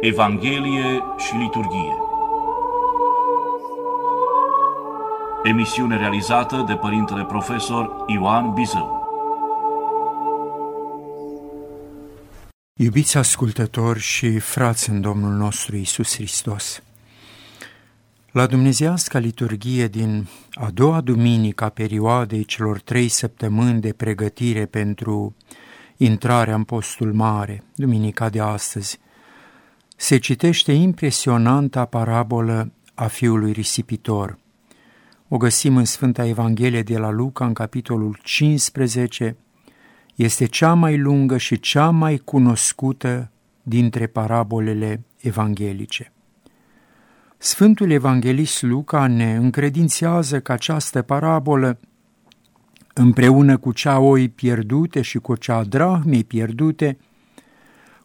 Evanghelie și liturghie. Emisiune realizată de Părintele Profesor Ioan Bizău. Iubiți ascultători și frați în Domnul nostru Isus Hristos, la Dumnezească liturghie din a doua duminică a perioadei celor trei săptămâni de pregătire pentru intrarea în postul mare, duminica de astăzi, se citește impresionanta parabolă a fiului risipitor. O găsim în Sfânta Evanghelie de la Luca, în capitolul 15. Este cea mai lungă și cea mai cunoscută dintre parabolele evanghelice. Sfântul Evanghelist Luca ne încredințează că această parabolă, împreună cu cea oi pierdute și cu cea drahmei pierdute,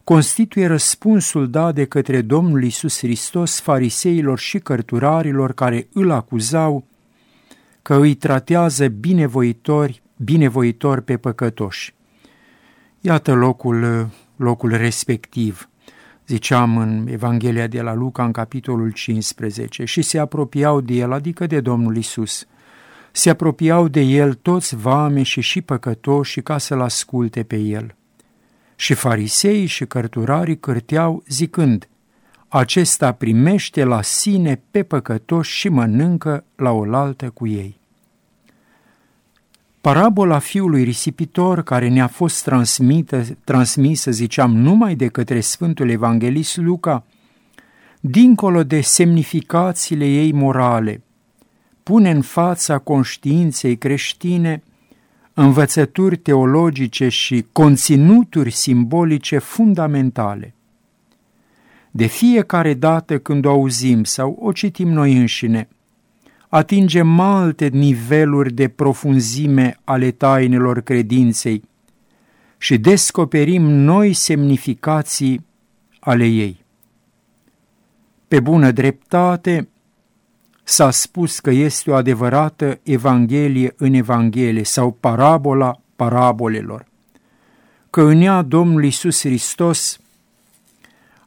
constituie răspunsul dat de către Domnul Isus Hristos fariseilor și cărturarilor care îl acuzau că îi tratează binevoitori, binevoitor pe păcătoși. Iată locul, locul respectiv, ziceam în Evanghelia de la Luca, în capitolul 15, și se apropiau de el, adică de Domnul Isus. Se apropiau de el toți vame și și păcătoși ca să-l asculte pe el. Și farisei și cărturarii cârteau zicând, acesta primește la sine pe păcătoși și mănâncă la oaltă cu ei. Parabola fiului risipitor, care ne-a fost transmită, transmisă, ziceam, numai de către Sfântul Evanghelist Luca, dincolo de semnificațiile ei morale, pune în fața conștiinței creștine învățături teologice și conținuturi simbolice fundamentale. De fiecare dată când o auzim sau o citim noi înșine, atingem alte niveluri de profunzime ale tainelor credinței și descoperim noi semnificații ale ei. Pe bună dreptate, s-a spus că este o adevărată Evanghelie în Evanghelie sau parabola parabolelor, că în ea Domnul Iisus Hristos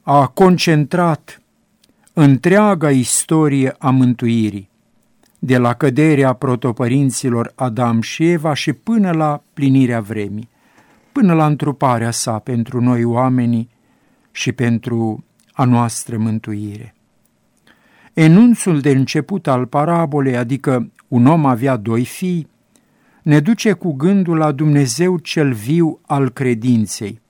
a concentrat întreaga istorie a mântuirii, de la căderea protopărinților Adam și Eva și până la plinirea vremii, până la întruparea sa pentru noi oamenii și pentru a noastră mântuire. Enunțul de început al parabolei, adică un om avea doi fii, ne duce cu gândul la Dumnezeu cel viu al credinței,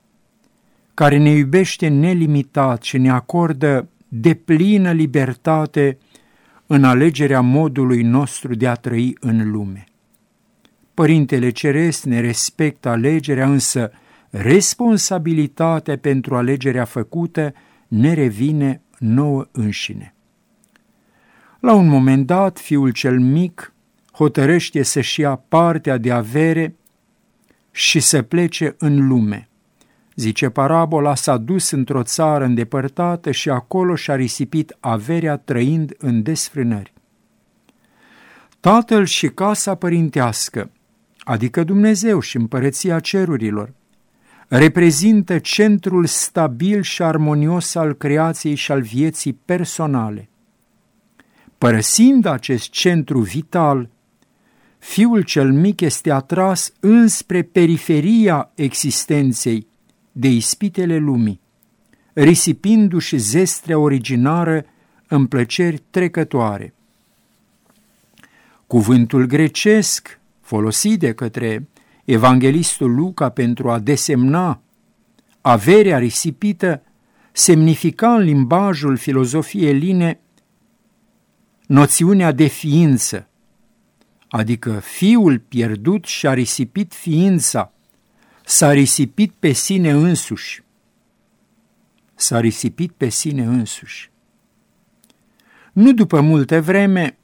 care ne iubește nelimitat și ne acordă deplină libertate în alegerea modului nostru de a trăi în lume. Părintele Ceresc ne respectă alegerea, însă responsabilitatea pentru alegerea făcută ne revine nouă înșine. La un moment dat, fiul cel mic hotărăște să-și ia partea de avere și să plece în lume. Zice parabola, s-a dus într-o țară îndepărtată și acolo și-a risipit averea trăind în desfrânări. Tatăl și casa părintească, adică Dumnezeu și împărăția cerurilor, reprezintă centrul stabil și armonios al creației și al vieții personale. Părăsind acest centru vital, fiul cel mic este atras înspre periferia existenței, de ispitele lumii, risipindu-și zestrea originară în plăceri trecătoare. Cuvântul grecesc, folosit de către evanghelistul Luca pentru a desemna averea risipită, semnifica în limbajul filozofiei eline noțiunea de ființă, adică fiul pierdut și-a risipit ființa, s-a risipit pe sine însuși. S-a risipit pe sine însuși. Nu după multe vreme,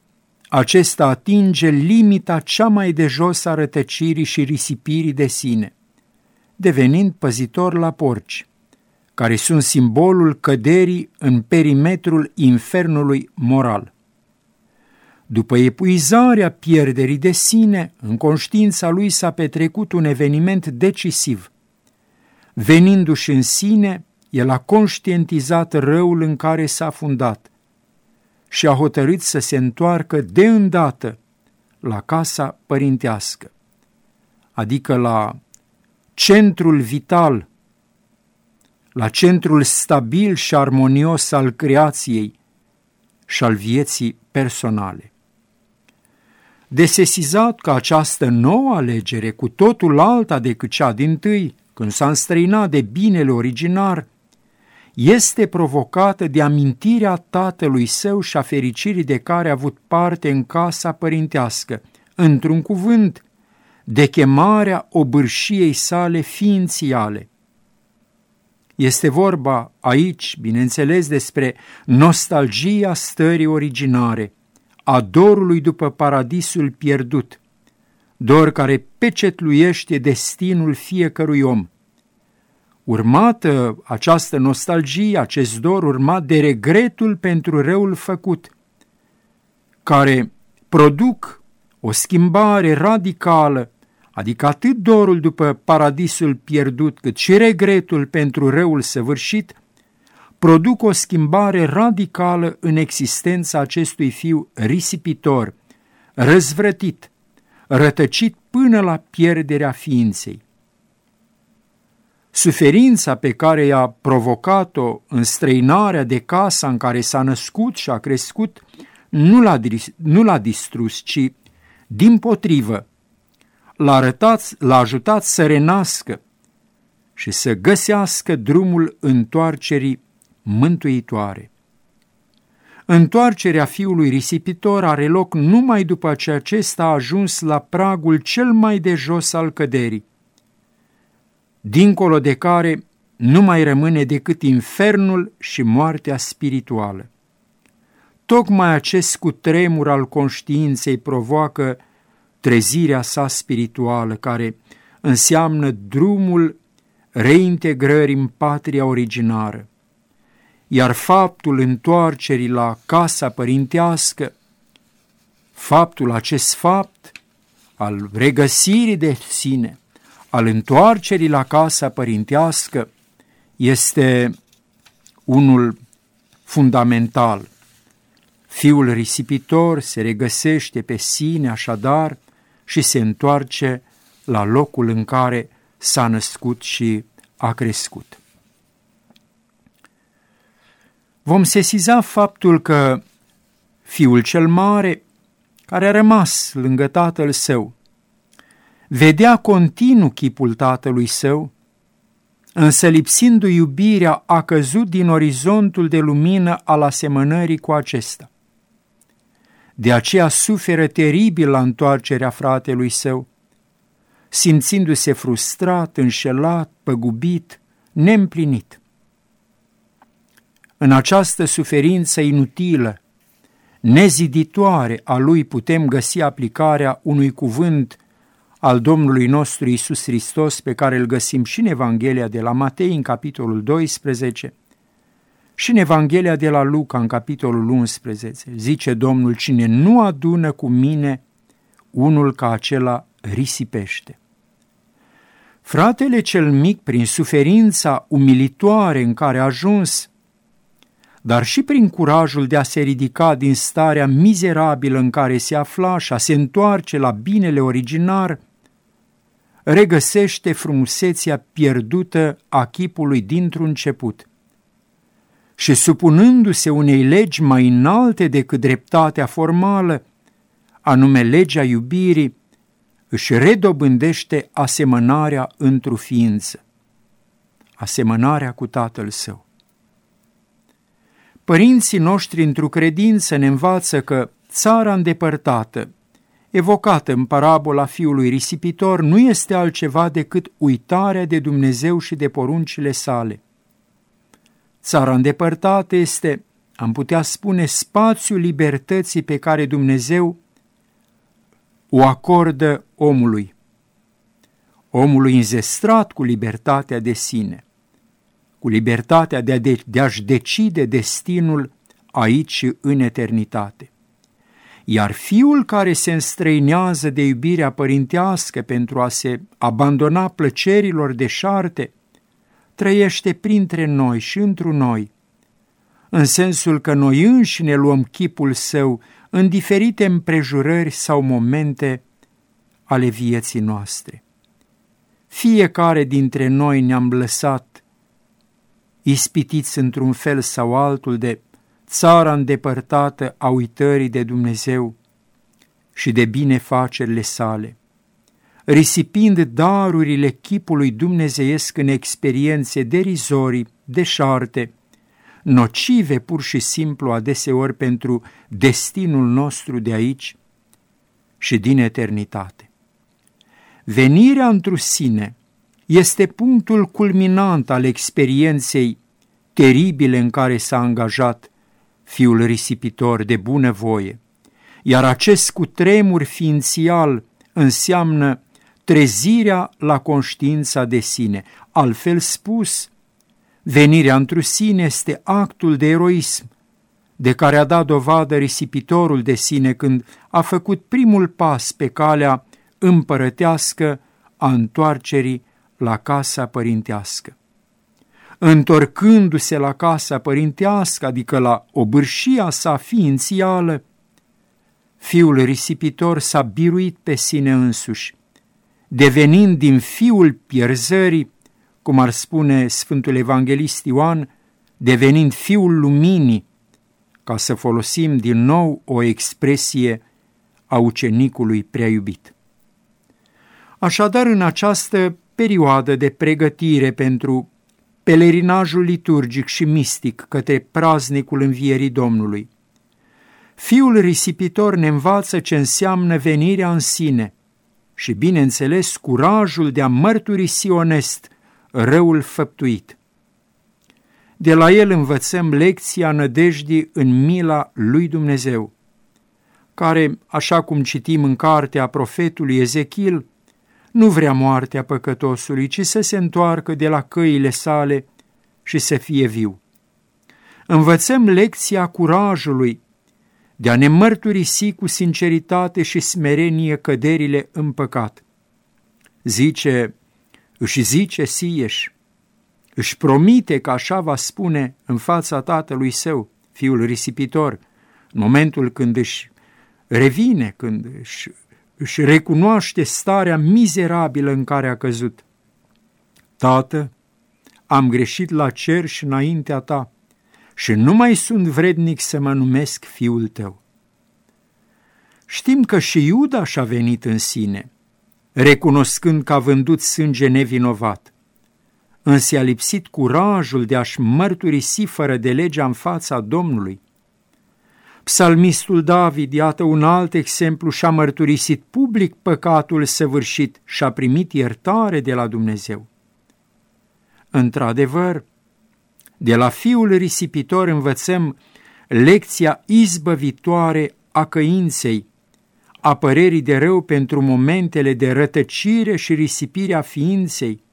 acesta atinge limita cea mai de jos a rătăcirii și risipirii de sine, devenind păzitor la porci, care sunt simbolul căderii în perimetrul infernului moral. După epuizarea pierderii de sine, în conștiința lui s-a petrecut un eveniment decisiv. Venindu-și în sine, el a conștientizat răul în care s-a fundat și a hotărât să se întoarcă de îndată la casa părintească, adică la centrul vital, la centrul stabil și armonios al creației și al vieții personale. Desesizat că această nouă alegere, cu totul alta decât cea din tâi, când s-a înstrăinat de binele originar, este provocată de amintirea tatălui său și a fericirii de care a avut parte în casa părintească, într-un cuvânt, de chemarea obârșiei sale ființiale. Este vorba aici, bineînțeles, despre nostalgia stării originare, a dorului după paradisul pierdut, dor care pecetluiește destinul fiecărui om. Urmată această nostalgie, acest dor urmat de regretul pentru răul făcut, care produc o schimbare radicală, adică atât dorul după paradisul pierdut, cât și regretul pentru răul săvârșit, produc o schimbare radicală în existența acestui fiu risipitor, răzvrătit, rătăcit până la pierderea ființei. Suferința pe care i-a provocat-o în străinarea de casa în care s-a născut și a crescut nu l-a, nu l-a distrus, ci, din potrivă, l-a, arătat, l-a ajutat să renască și să găsească drumul întoarcerii mântuitoare. Întoarcerea fiului risipitor are loc numai după ce acesta a ajuns la pragul cel mai de jos al căderii, dincolo de care nu mai rămâne decât infernul și moartea spirituală. Tocmai acest cutremur al conștiinței provoacă trezirea sa spirituală, care înseamnă drumul reintegrării în patria originară iar faptul întoarcerii la casa părintească, faptul acest fapt al regăsirii de sine, al întoarcerii la casa părintească, este unul fundamental. Fiul risipitor se regăsește pe sine așadar și se întoarce la locul în care s-a născut și a crescut vom sesiza faptul că fiul cel mare, care a rămas lângă tatăl său, vedea continuu chipul tatălui său, însă lipsindu iubirea a căzut din orizontul de lumină al asemănării cu acesta. De aceea suferă teribil la întoarcerea fratelui său, simțindu-se frustrat, înșelat, păgubit, neîmplinit. În această suferință inutilă, neziditoare a lui putem găsi aplicarea unui cuvânt al Domnului nostru Isus Hristos pe care îl găsim și în Evanghelia de la Matei în capitolul 12 și în Evanghelia de la Luca în capitolul 11. Zice Domnul, cine nu adună cu mine, unul ca acela risipește. Fratele cel mic, prin suferința umilitoare în care a ajuns, dar și prin curajul de a se ridica din starea mizerabilă în care se afla și a se întoarce la binele originar, regăsește frumusețea pierdută a chipului dintr-un început. Și supunându-se unei legi mai înalte decât dreptatea formală, anume legea iubirii, își redobândește asemănarea într-o ființă, asemănarea cu tatăl său. Părinții noștri într-o credință ne învață că țara îndepărtată, evocată în parabola fiului risipitor, nu este altceva decât uitarea de Dumnezeu și de poruncile sale. Țara îndepărtată este, am putea spune, spațiul libertății pe care Dumnezeu o acordă omului, omului înzestrat cu libertatea de sine cu libertatea de, a de, de a-și decide destinul aici și în eternitate. Iar fiul care se înstrăinează de iubirea părintească pentru a se abandona plăcerilor deșarte, trăiește printre noi și întru noi, în sensul că noi înșine luăm chipul său în diferite împrejurări sau momente ale vieții noastre. Fiecare dintre noi ne-am lăsat ispitiți într-un fel sau altul de țara îndepărtată a uitării de Dumnezeu și de binefacerile sale, risipind darurile chipului dumnezeiesc în experiențe derizorii, deșarte, nocive pur și simplu adeseori pentru destinul nostru de aici și din eternitate. Venirea întru sine este punctul culminant al experienței teribile în care s-a angajat fiul risipitor de bună voie, iar acest cutremur ființial înseamnă trezirea la conștiința de sine. Altfel spus, venirea întru sine este actul de eroism de care a dat dovadă risipitorul de sine când a făcut primul pas pe calea împărătească a întoarcerii la casa părintească. Întorcându-se la casa părintească, adică la obârșia sa ființială, fiul risipitor s-a biruit pe sine însuși, devenind din fiul pierzării, cum ar spune Sfântul Evanghelist Ioan, devenind fiul luminii, ca să folosim din nou o expresie a ucenicului prea iubit. Așadar, în această perioadă de pregătire pentru pelerinajul liturgic și mistic către praznicul învierii Domnului, Fiul risipitor ne învață ce înseamnă venirea în sine și, bineînțeles, curajul de a mărturisi onest răul făptuit. De la el învățăm lecția nădejdii în mila lui Dumnezeu, care, așa cum citim în cartea profetului Ezechiel, nu vrea moartea păcătosului, ci să se întoarcă de la căile sale și să fie viu. Învățăm lecția curajului de a ne mărturisi cu sinceritate și smerenie căderile în păcat. Zice, își zice Sieș, își promite că așa va spune în fața tatălui său, fiul risipitor, în momentul când își revine, când își, își recunoaște starea mizerabilă în care a căzut. Tată, am greșit la cer și înaintea ta și nu mai sunt vrednic să mă numesc fiul tău. Știm că și Iuda și-a venit în sine, recunoscând că a vândut sânge nevinovat, însă a lipsit curajul de a-și mărturisi fără de legea în fața Domnului. Psalmistul David, iată un alt exemplu, și-a mărturisit public păcatul săvârșit și a primit iertare de la Dumnezeu. Într-adevăr, de la fiul risipitor învățăm lecția izbăvitoare a căinței, a părerii de rău pentru momentele de rătăcire și risipire a ființei,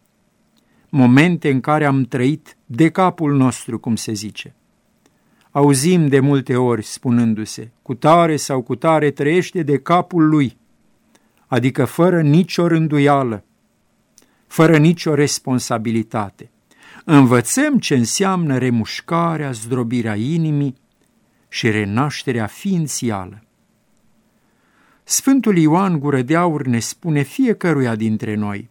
momente în care am trăit de capul nostru, cum se zice. Auzim de multe ori spunându-se, cu tare sau cu tare trăiește de capul lui, adică fără nicio rânduială, fără nicio responsabilitate. Învățăm ce înseamnă remușcarea, zdrobirea inimii și renașterea ființială. Sfântul Ioan Gură de Aur ne spune fiecăruia dintre noi,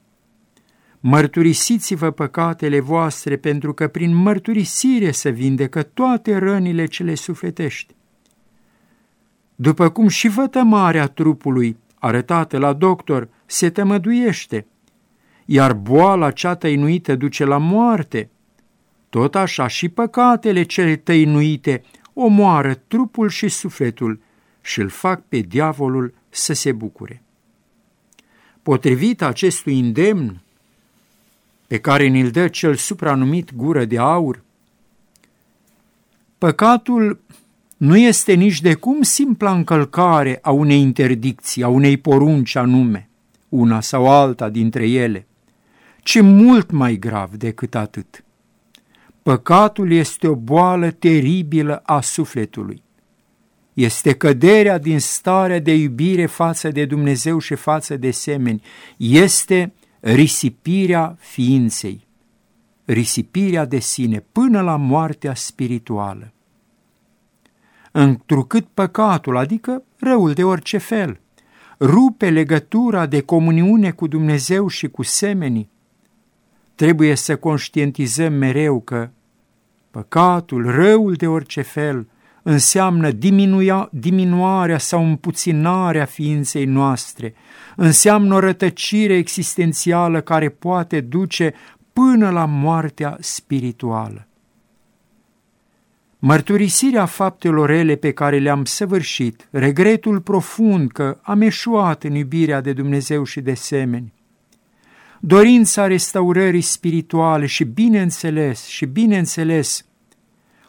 Mărturisiți-vă păcatele voastre pentru că prin mărturisire se vindecă toate rănile cele sufletești. După cum și vătămarea trupului, arătată la doctor, se tămăduiește, iar boala cea tăinuită duce la moarte, tot așa și păcatele cele tăinuite omoară trupul și sufletul și îl fac pe diavolul să se bucure. Potrivit acestui îndemn pe care ni-l dă cel supranumit gură de aur, păcatul nu este nici de cum simpla încălcare a unei interdicții, a unei porunci anume, una sau alta dintre ele, ci mult mai grav decât atât. Păcatul este o boală teribilă a sufletului. Este căderea din starea de iubire față de Dumnezeu și față de semeni, este risipirea ființei. risipirea de sine până la moartea spirituală. Întrucât păcatul, adică răul de orice fel, rupe legătura de comuniune cu Dumnezeu și cu semenii, trebuie să conștientizăm mereu că păcatul, răul de orice fel, înseamnă diminuia, diminuarea sau împuținarea ființei noastre, înseamnă o rătăcire existențială care poate duce până la moartea spirituală. Mărturisirea faptelor rele pe care le-am săvârșit, regretul profund că am eșuat în iubirea de Dumnezeu și de semeni, dorința restaurării spirituale și, bineînțeles, și bineînțeles,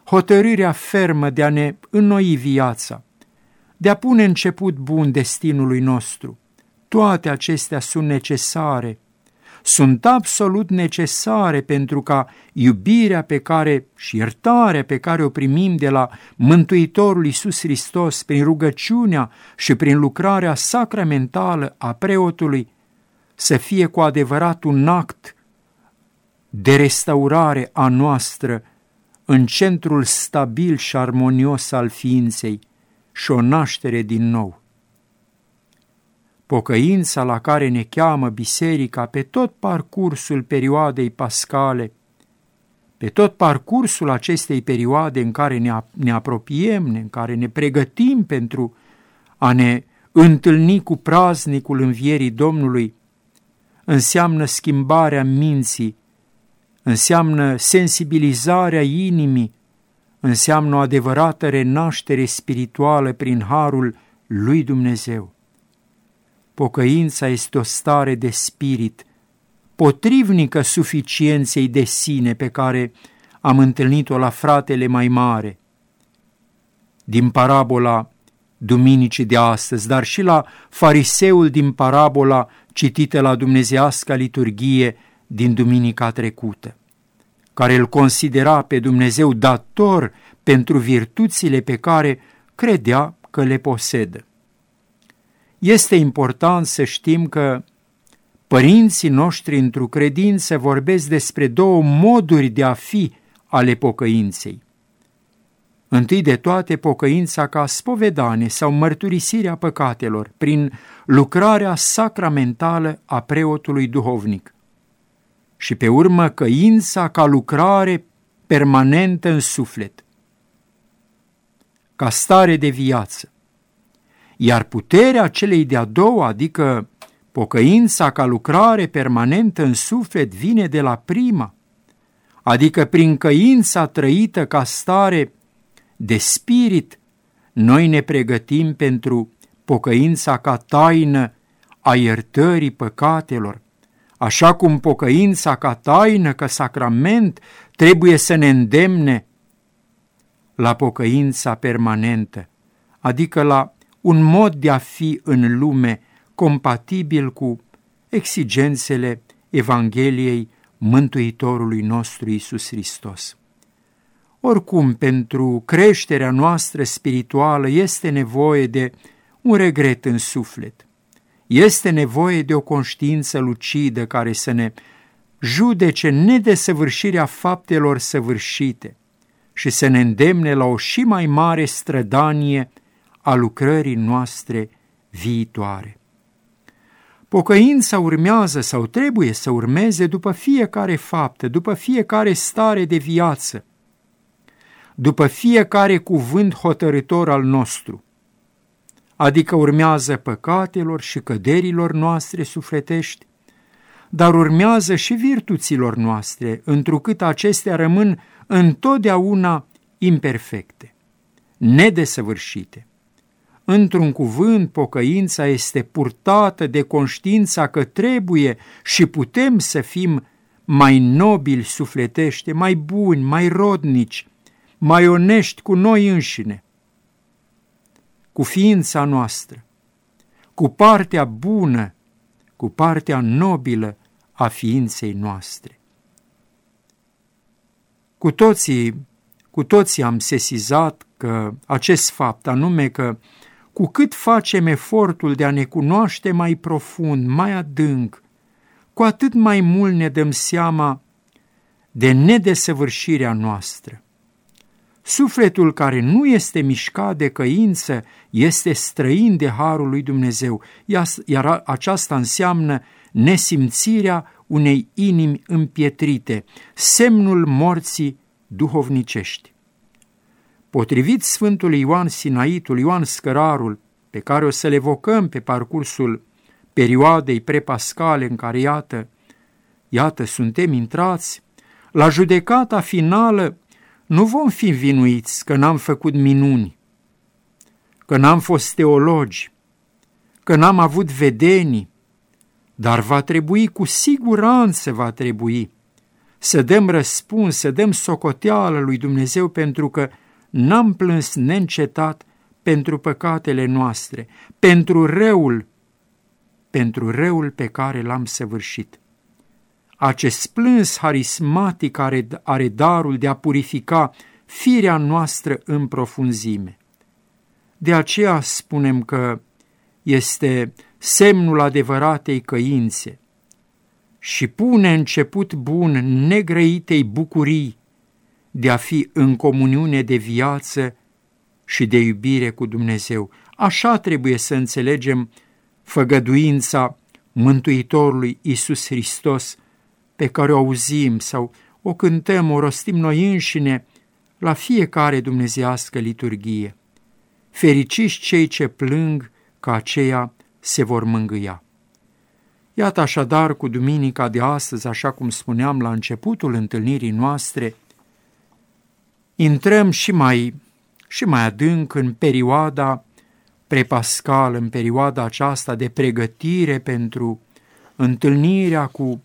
hotărârea fermă de a ne înnoi viața, de a pune început bun destinului nostru. Toate acestea sunt necesare, sunt absolut necesare pentru ca iubirea pe care și iertarea pe care o primim de la Mântuitorul Iisus Hristos prin rugăciunea și prin lucrarea sacramentală a preotului să fie cu adevărat un act de restaurare a noastră în centrul stabil și armonios al ființei și o naștere din nou. Pocăința la care ne cheamă biserica pe tot parcursul perioadei pascale, pe tot parcursul acestei perioade în care ne, ne apropiem, în care ne pregătim pentru a ne întâlni cu praznicul învierii Domnului, înseamnă schimbarea minții înseamnă sensibilizarea inimii, înseamnă o adevărată renaștere spirituală prin harul lui Dumnezeu. Pocăința este o stare de spirit, potrivnică suficienței de sine pe care am întâlnit-o la fratele mai mare. Din parabola Duminicii de astăzi, dar și la fariseul din parabola citită la dumnezească liturghie din duminica trecută, care îl considera pe Dumnezeu dator pentru virtuțile pe care credea că le posedă. Este important să știm că părinții noștri într-o credință vorbesc despre două moduri de a fi ale pocăinței. Întâi de toate, pocăința ca spovedanie sau mărturisirea păcatelor prin lucrarea sacramentală a preotului duhovnic și pe urmă căința ca lucrare permanentă în suflet, ca stare de viață. Iar puterea celei de-a doua, adică pocăința ca lucrare permanentă în suflet, vine de la prima, adică prin căința trăită ca stare de spirit, noi ne pregătim pentru pocăința ca taină a iertării păcatelor, așa cum pocăința ca taină, ca sacrament, trebuie să ne îndemne la pocăința permanentă, adică la un mod de a fi în lume compatibil cu exigențele Evangheliei Mântuitorului nostru Isus Hristos. Oricum, pentru creșterea noastră spirituală este nevoie de un regret în suflet – este nevoie de o conștiință lucidă care să ne judece nedesăvârșirea faptelor săvârșite și să ne îndemne la o și mai mare strădanie a lucrării noastre viitoare. Pocăința urmează sau trebuie să urmeze după fiecare faptă, după fiecare stare de viață, după fiecare cuvânt hotărător al nostru – adică urmează păcatelor și căderilor noastre sufletești, dar urmează și virtuților noastre, întrucât acestea rămân întotdeauna imperfecte, nedesăvârșite. Într-un cuvânt, pocăința este purtată de conștiința că trebuie și putem să fim mai nobili sufletește, mai buni, mai rodnici, mai onești cu noi înșine, cu ființa noastră, cu partea bună, cu partea nobilă a ființei noastre. Cu toții, cu toții am sesizat că acest fapt, anume că cu cât facem efortul de a ne cunoaște mai profund, mai adânc, cu atât mai mult ne dăm seama de nedesăvârșirea noastră. Sufletul care nu este mișcat de căință este străin de harul lui Dumnezeu, iar aceasta înseamnă nesimțirea unei inimi împietrite, semnul morții duhovnicești. Potrivit Sfântului Ioan Sinaitul, Ioan Scărarul, pe care o să-l evocăm pe parcursul perioadei prepascale în care, iată, iată, suntem intrați, la judecata finală nu vom fi vinuiți că n-am făcut minuni, că n-am fost teologi, că n-am avut vedenii, dar va trebui, cu siguranță va trebui, să dăm răspuns, să dăm socoteală lui Dumnezeu pentru că n-am plâns neîncetat pentru păcatele noastre, pentru răul, pentru răul pe care l-am săvârșit. Acest plâns harismatic are, are darul de a purifica firea noastră în profunzime. De aceea spunem că este semnul adevăratei căințe și pune început bun negrăitei bucurii de a fi în comuniune de viață și de iubire cu Dumnezeu. Așa trebuie să înțelegem făgăduința Mântuitorului Isus Hristos pe care o auzim sau o cântăm, o rostim noi înșine la fiecare dumnezească liturghie. Fericiți cei ce plâng, că aceia se vor mângâia. Iată așadar cu duminica de astăzi, așa cum spuneam la începutul întâlnirii noastre, intrăm și mai, și mai adânc în perioada prepascală, în perioada aceasta de pregătire pentru întâlnirea cu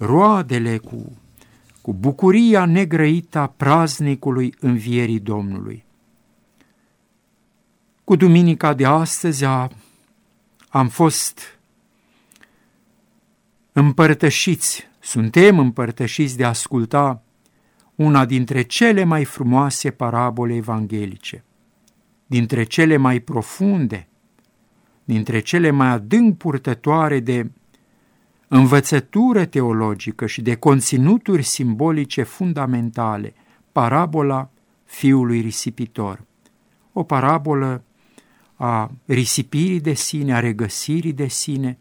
roadele, cu, cu bucuria negrăită a praznicului învierii Domnului. Cu duminica de astăzi a, am fost împărtășiți, suntem împărtășiți de a asculta una dintre cele mai frumoase parabole evanghelice, dintre cele mai profunde, dintre cele mai adânc purtătoare de învățătură teologică și de conținuturi simbolice fundamentale, parabola fiului risipitor. O parabolă a risipirii de sine, a regăsirii de sine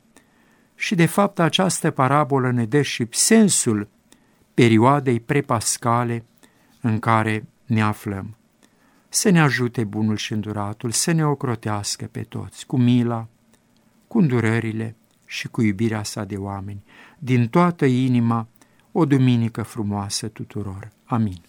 și, de fapt, această parabolă ne dă și sensul perioadei prepascale în care ne aflăm. Să ne ajute bunul și înduratul, să ne ocrotească pe toți, cu mila, cu îndurările și cu iubirea sa de oameni. Din toată inima, o duminică frumoasă tuturor. Amin.